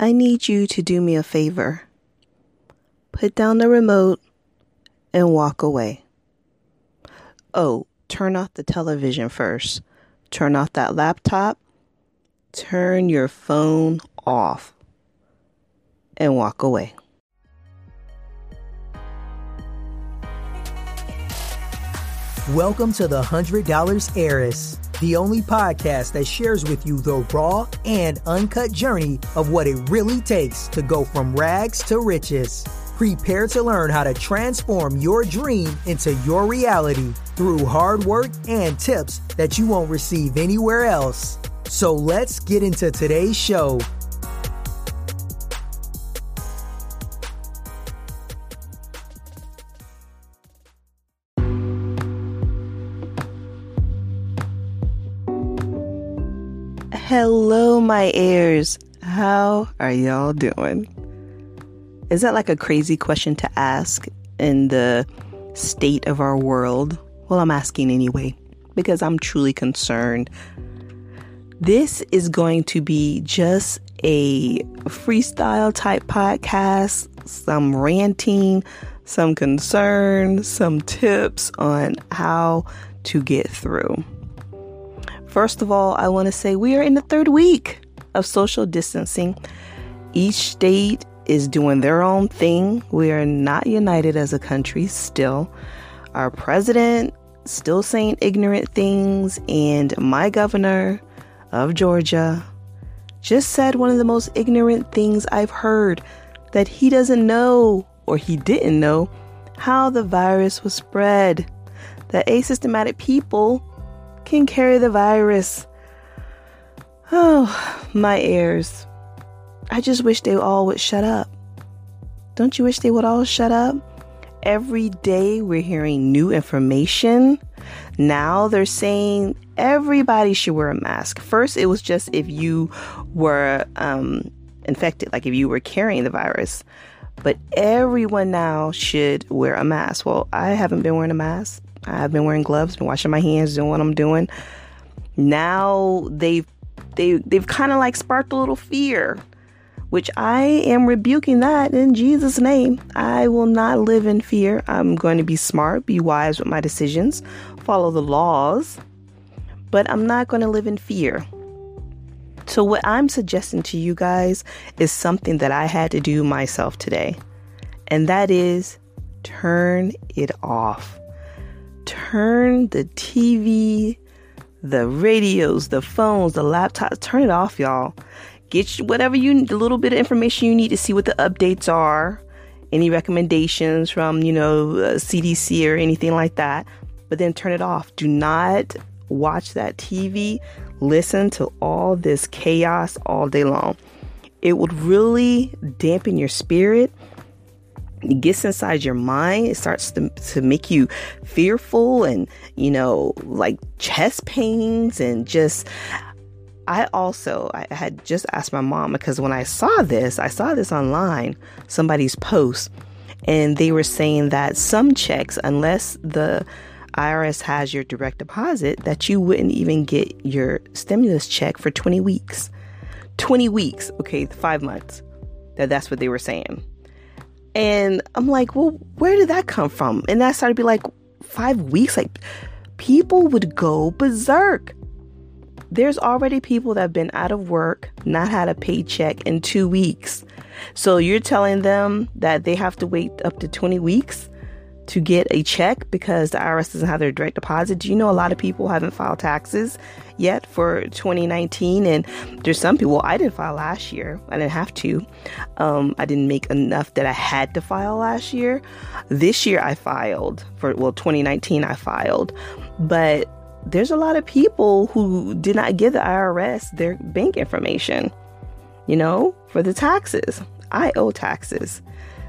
I need you to do me a favor. Put down the remote and walk away. Oh, turn off the television first. Turn off that laptop. Turn your phone off and walk away. Welcome to the $100 Heiress, the only podcast that shares with you the raw and uncut journey of what it really takes to go from rags to riches. Prepare to learn how to transform your dream into your reality through hard work and tips that you won't receive anywhere else. So let's get into today's show. My ears, How are y'all doing? Is that like a crazy question to ask in the state of our world? Well, I'm asking anyway because I'm truly concerned. This is going to be just a freestyle type podcast, some ranting, some concern, some tips on how to get through. First of all, I want to say we are in the third week of social distancing. Each state is doing their own thing. We are not united as a country still. Our president still saying ignorant things and my governor of Georgia just said one of the most ignorant things I've heard that he doesn't know or he didn't know how the virus was spread. That asymptomatic people can carry the virus. Oh, my ears. I just wish they all would shut up. Don't you wish they would all shut up? Every day we're hearing new information. Now they're saying everybody should wear a mask. First, it was just if you were um, infected, like if you were carrying the virus. But everyone now should wear a mask. Well, I haven't been wearing a mask. I've been wearing gloves, been washing my hands, doing what I'm doing. Now they've they they've kind of like sparked a little fear, which I am rebuking that in Jesus' name. I will not live in fear. I'm going to be smart, be wise with my decisions, follow the laws, but I'm not going to live in fear. So, what I'm suggesting to you guys is something that I had to do myself today, and that is turn it off turn the TV, the radios, the phones, the laptops, turn it off, y'all. Get whatever you, the little bit of information you need to see what the updates are, any recommendations from, you know, uh, CDC or anything like that. But then turn it off. Do not watch that TV. Listen to all this chaos all day long. It would really dampen your spirit it gets inside your mind it starts to, to make you fearful and you know like chest pains and just i also i had just asked my mom because when i saw this i saw this online somebody's post and they were saying that some checks unless the irs has your direct deposit that you wouldn't even get your stimulus check for 20 weeks. 20 weeks okay five months that that's what they were saying and I'm like, well, where did that come from? And I started to be like, five weeks? Like, people would go berserk. There's already people that have been out of work, not had a paycheck in two weeks. So you're telling them that they have to wait up to 20 weeks to get a check because the IRS doesn't have their direct deposit. Do you know a lot of people haven't filed taxes yet for 2019? And there's some people, I didn't file last year. I didn't have to. Um, I didn't make enough that I had to file last year. This year I filed for, well, 2019 I filed. But there's a lot of people who did not give the IRS their bank information, you know, for the taxes. I owe taxes.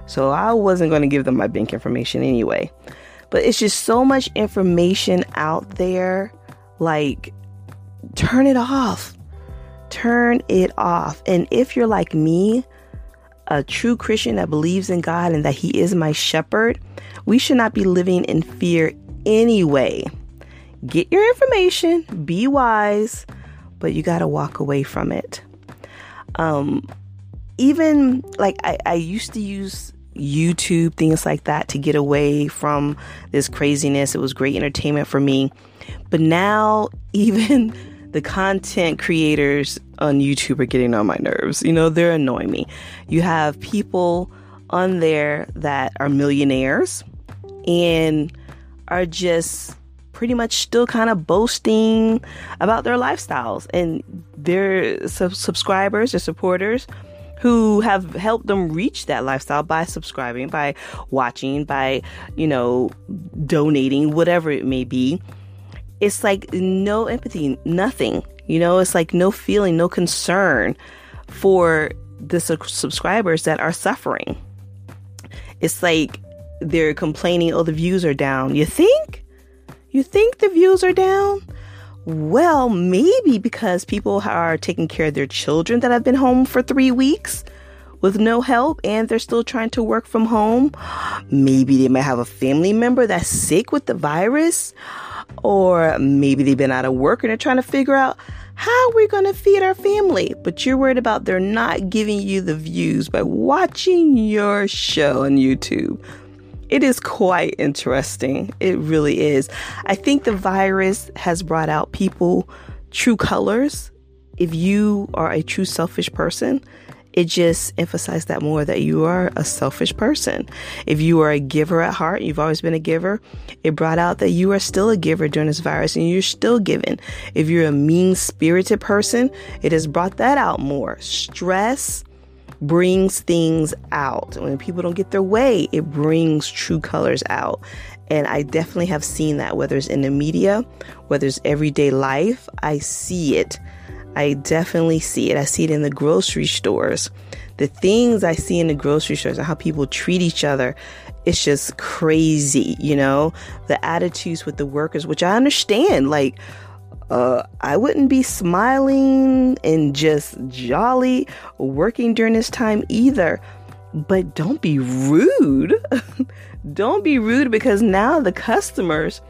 So I wasn't going to give them my bank information anyway. But it's just so much information out there. Like, turn it off. Turn it off. And if you're like me, a true Christian that believes in God and that He is my shepherd, we should not be living in fear anyway. Get your information, be wise, but you got to walk away from it. Um, even like I, I used to use YouTube, things like that to get away from this craziness. It was great entertainment for me. But now, even the content creators on YouTube are getting on my nerves. You know, they're annoying me. You have people on there that are millionaires and are just pretty much still kind of boasting about their lifestyles and their sub- subscribers or supporters who have helped them reach that lifestyle by subscribing, by watching, by, you know, donating, whatever it may be. It's like no empathy, nothing. You know, it's like no feeling, no concern for the su- subscribers that are suffering. It's like they're complaining, oh, the views are down. You think? You think the views are down? Well, maybe because people are taking care of their children that have been home for three weeks with no help and they're still trying to work from home. Maybe they might have a family member that's sick with the virus. Or maybe they've been out of work and they're trying to figure out how we're going to feed our family. But you're worried about they're not giving you the views by watching your show on YouTube it is quite interesting. It really is. I think the virus has brought out people true colors. If you are a true selfish person, it just emphasized that more that you are a selfish person. If you are a giver at heart, you've always been a giver, it brought out that you are still a giver during this virus and you're still giving. If you're a mean spirited person, it has brought that out more. Stress, brings things out. When people don't get their way, it brings true colors out. And I definitely have seen that, whether it's in the media, whether it's everyday life, I see it. I definitely see it. I see it in the grocery stores. The things I see in the grocery stores and how people treat each other, it's just crazy, you know? The attitudes with the workers, which I understand. Like, uh, I wouldn't be smiling and just jolly working during this time either. But don't be rude. don't be rude because now the customers,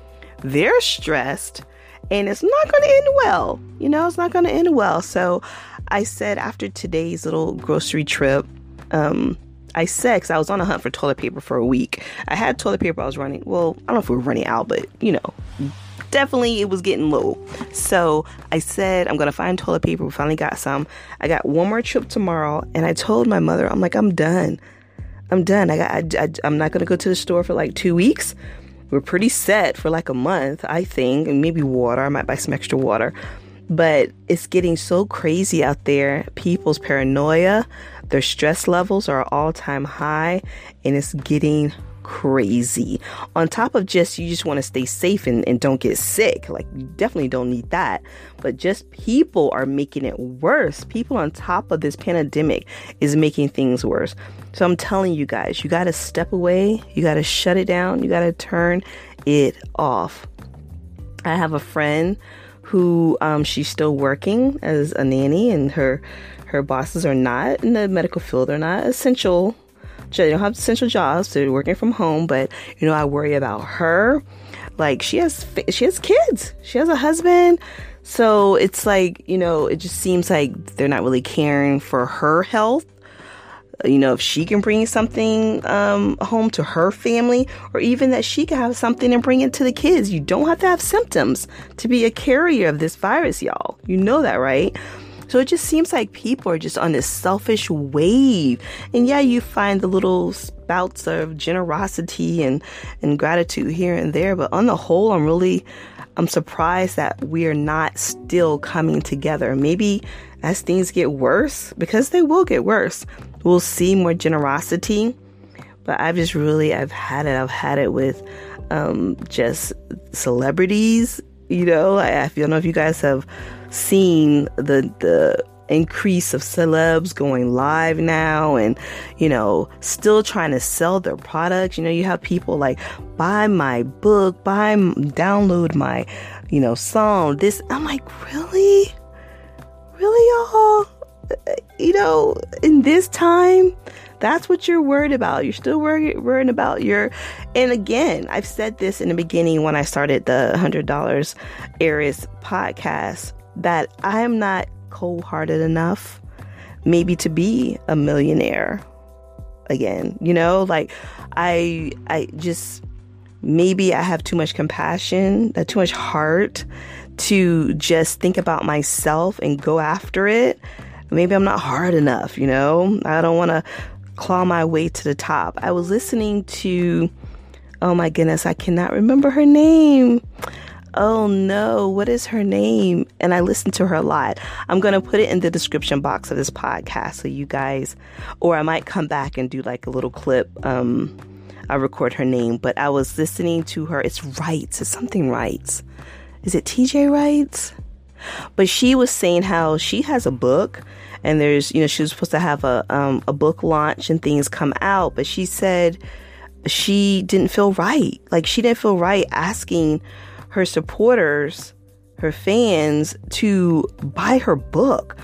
they're stressed and it's not going to end well. You know, it's not going to end well. So I said after today's little grocery trip, um, I said, because I was on a hunt for toilet paper for a week. I had toilet paper I was running. Well, I don't know if we were running out, but you know, definitely it was getting low. So I said, I'm gonna find toilet paper. We finally got some. I got one more trip tomorrow, and I told my mother, I'm like, I'm done. I'm done. I got. I, I'm not gonna go to the store for like two weeks. We're pretty set for like a month, I think, and maybe water. I might buy some extra water. But it's getting so crazy out there. People's paranoia, their stress levels are all time high, and it's getting crazy. On top of just you just want to stay safe and, and don't get sick. Like you definitely don't need that. But just people are making it worse. People on top of this pandemic is making things worse. So I'm telling you guys, you gotta step away, you gotta shut it down, you gotta turn it off. I have a friend who um, she's still working as a nanny and her her bosses are not in the medical field, they're not essential they don't have essential jobs. They're working from home, but you know, I worry about her. Like she has, she has kids. She has a husband. So it's like, you know, it just seems like they're not really caring for her health. You know, if she can bring something um, home to her family, or even that she can have something and bring it to the kids. You don't have to have symptoms to be a carrier of this virus, y'all. You know that, right? So it just seems like people are just on this selfish wave. And yeah, you find the little spouts of generosity and, and gratitude here and there, but on the whole, I'm really I'm surprised that we are not still coming together. Maybe as things get worse, because they will get worse, we'll see more generosity. But I've just really I've had it. I've had it with um, just celebrities. You know, I, I don't know if you guys have seen the the increase of celebs going live now and you know still trying to sell their products. You know you have people like buy my book buy download my you know song this. I'm like really? Really y'all? Eh, you know in this time that's what you're worried about. You're still worried, worrying about your and again i've said this in the beginning when i started the $100 Heiress podcast that I am not cold hearted enough. maybe to be a millionaire again. You know, like I I just maybe I have too much compassion, uh, too much heart to just think about myself and go after it. Maybe I'm not hard enough, you know? I don't want to claw my way to the top. I was listening to, oh my goodness, I cannot remember her name. Oh no, what is her name? And I listened to her a lot. I'm going to put it in the description box of this podcast so you guys, or I might come back and do like a little clip. Um, I record her name, but I was listening to her. It's Writes. It's something Writes. Is it TJ Writes? But she was saying how she has a book and there's, you know, she was supposed to have a, um, a book launch and things come out, but she said she didn't feel right. Like she didn't feel right asking her supporters, her fans to buy her book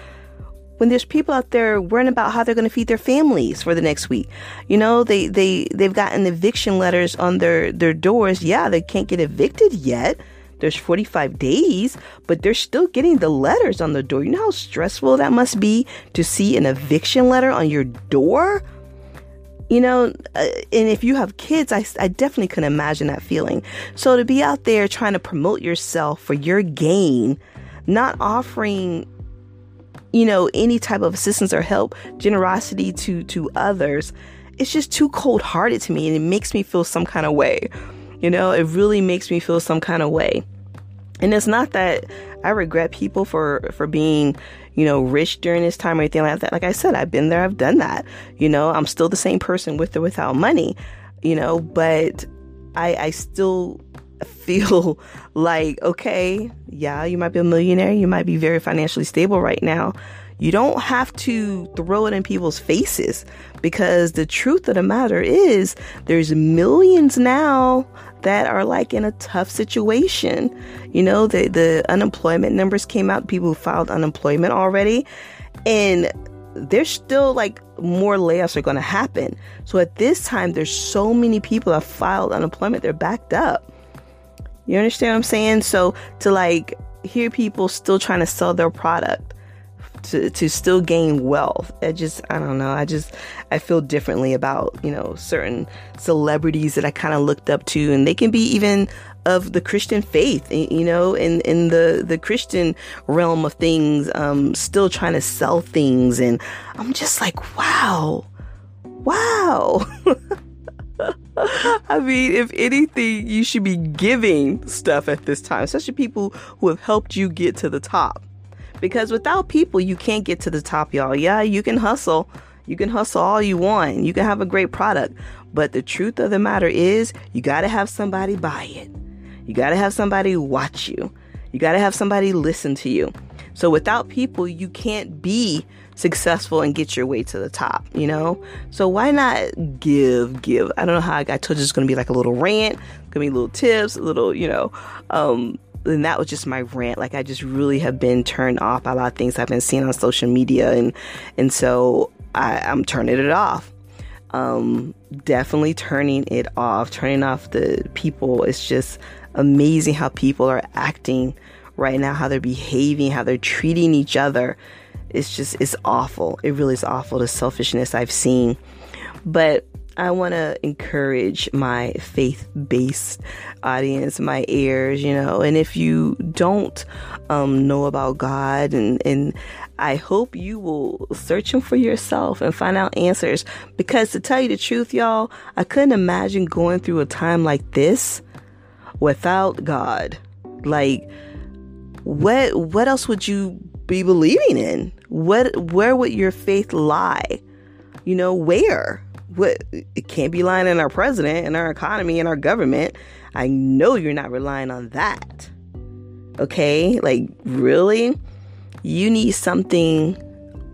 when there's people out there worrying about how they're going to feed their families for the next week. You know, they, they, they've gotten eviction letters on their, their doors. Yeah, they can't get evicted yet. There's 45 days, but they're still getting the letters on the door. You know how stressful that must be to see an eviction letter on your door? You know, uh, and if you have kids, I, I definitely can imagine that feeling. So to be out there trying to promote yourself for your gain, not offering you know, any type of assistance or help, generosity to to others, it's just too cold hearted to me and it makes me feel some kind of way. You know, it really makes me feel some kind of way. And it's not that I regret people for for being, you know, rich during this time or anything like that. Like I said, I've been there, I've done that. You know, I'm still the same person with or without money, you know, but I I still feel like, okay, yeah, you might be a millionaire, you might be very financially stable right now. You don't have to throw it in people's faces because the truth of the matter is there's millions now that are like in a tough situation. You know, the the unemployment numbers came out, people filed unemployment already, and there's still like more layoffs are going to happen. So at this time, there's so many people that filed unemployment, they're backed up. You understand what I'm saying? So to like hear people still trying to sell their product to, to still gain wealth. I just, I don't know. I just, I feel differently about, you know, certain celebrities that I kind of looked up to and they can be even of the Christian faith, you know, in, in the, the Christian realm of things, um, still trying to sell things. And I'm just like, wow, wow. I mean, if anything, you should be giving stuff at this time, especially people who have helped you get to the top. Because without people, you can't get to the top, y'all. Yeah, you can hustle. You can hustle all you want. You can have a great product. But the truth of the matter is, you got to have somebody buy it. You got to have somebody watch you. You got to have somebody listen to you. So without people, you can't be successful and get your way to the top, you know? So why not give, give? I don't know how I, got told it's going to be like a little rant, gonna be little tips, a little, you know, um, and that was just my rant. Like I just really have been turned off by a lot of things I've been seeing on social media, and and so I, I'm turning it off. Um, definitely turning it off. Turning off the people. It's just amazing how people are acting right now, how they're behaving, how they're treating each other it's just it's awful. It really is awful the selfishness I've seen. But I want to encourage my faith based audience, my ears, you know. And if you don't um, know about God, and, and I hope you will search Him for yourself and find out answers. Because to tell you the truth, y'all, I couldn't imagine going through a time like this without God. Like, what what else would you be believing in? What where would your faith lie? You know, where? What it can't be lying in our president and our economy and our government. I know you're not relying on that. Okay? Like really? You need something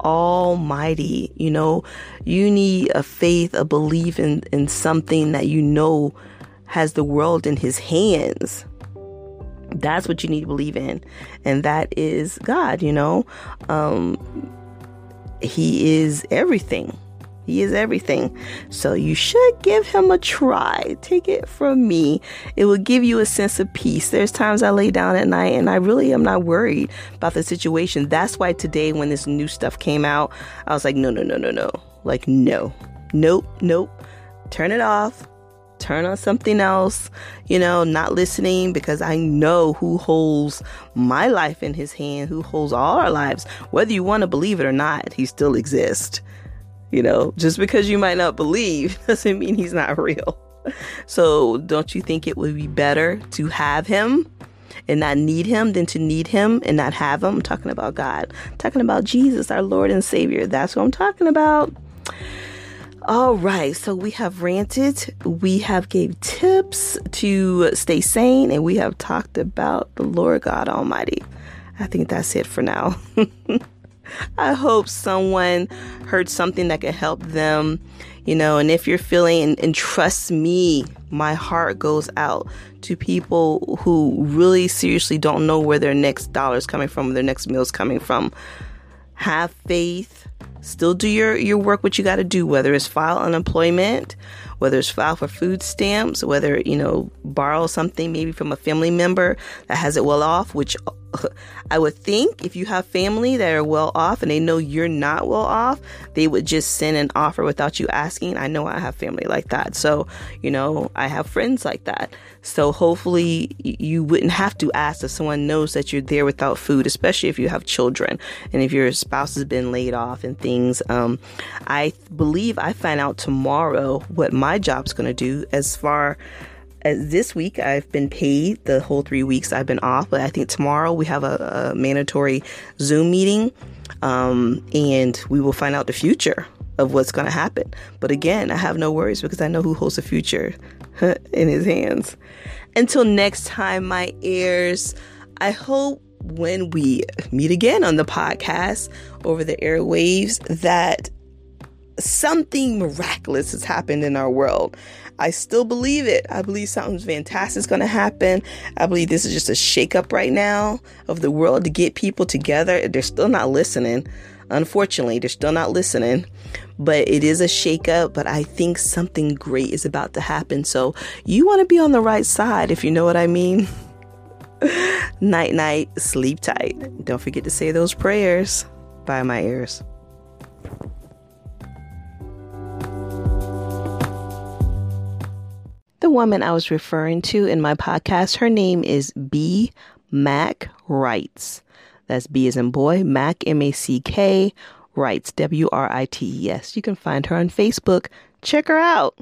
almighty, you know, you need a faith, a belief in, in something that you know has the world in his hands. That's what you need to believe in. And that is God, you know. Um, he is everything. He is everything. So you should give him a try. Take it from me. It will give you a sense of peace. There's times I lay down at night and I really am not worried about the situation. That's why today, when this new stuff came out, I was like, no, no, no, no, no. Like, no, nope, nope. Turn it off. Turn on something else, you know, not listening because I know who holds my life in his hand, who holds all our lives. Whether you want to believe it or not, he still exists. You know, just because you might not believe doesn't mean he's not real. So, don't you think it would be better to have him and not need him than to need him and not have him? I'm talking about God. I'm talking about Jesus, our Lord and Savior. That's what I'm talking about. All right, so we have ranted, we have gave tips to stay sane, and we have talked about the Lord God Almighty. I think that's it for now. I hope someone heard something that could help them, you know. And if you're feeling, and, and trust me, my heart goes out to people who really seriously don't know where their next dollar is coming from, their next meal is coming from. Have faith. Still do your, your work, what you got to do, whether it's file unemployment, whether it's file for food stamps, whether, you know, borrow something maybe from a family member that has it well off, which I would think if you have family that are well off and they know you're not well off, they would just send an offer without you asking. I know I have family like that. So, you know, I have friends like that. So hopefully you wouldn't have to ask if someone knows that you're there without food, especially if you have children and if your spouse has been laid off and things. Um, I believe I find out tomorrow what my job's going to do as far as this week I've been paid the whole three weeks I've been off, but I think tomorrow we have a, a mandatory Zoom meeting, um, and we will find out the future of what's going to happen. But again, I have no worries because I know who holds the future in his hands. Until next time, my ears, I hope when we meet again on the podcast over the airwaves that something miraculous has happened in our world. I still believe it. I believe something fantastic is going to happen. I believe this is just a shakeup right now of the world to get people together. They're still not listening. Unfortunately, they're still not listening, but it is a shakeup. But I think something great is about to happen. So you want to be on the right side, if you know what I mean. night, night, sleep tight. Don't forget to say those prayers. Bye my ears. Woman I was referring to in my podcast, her name is B. Mack Writes. That's B as in boy, Mac, M A C K, Writes, W R I T E S. You can find her on Facebook. Check her out.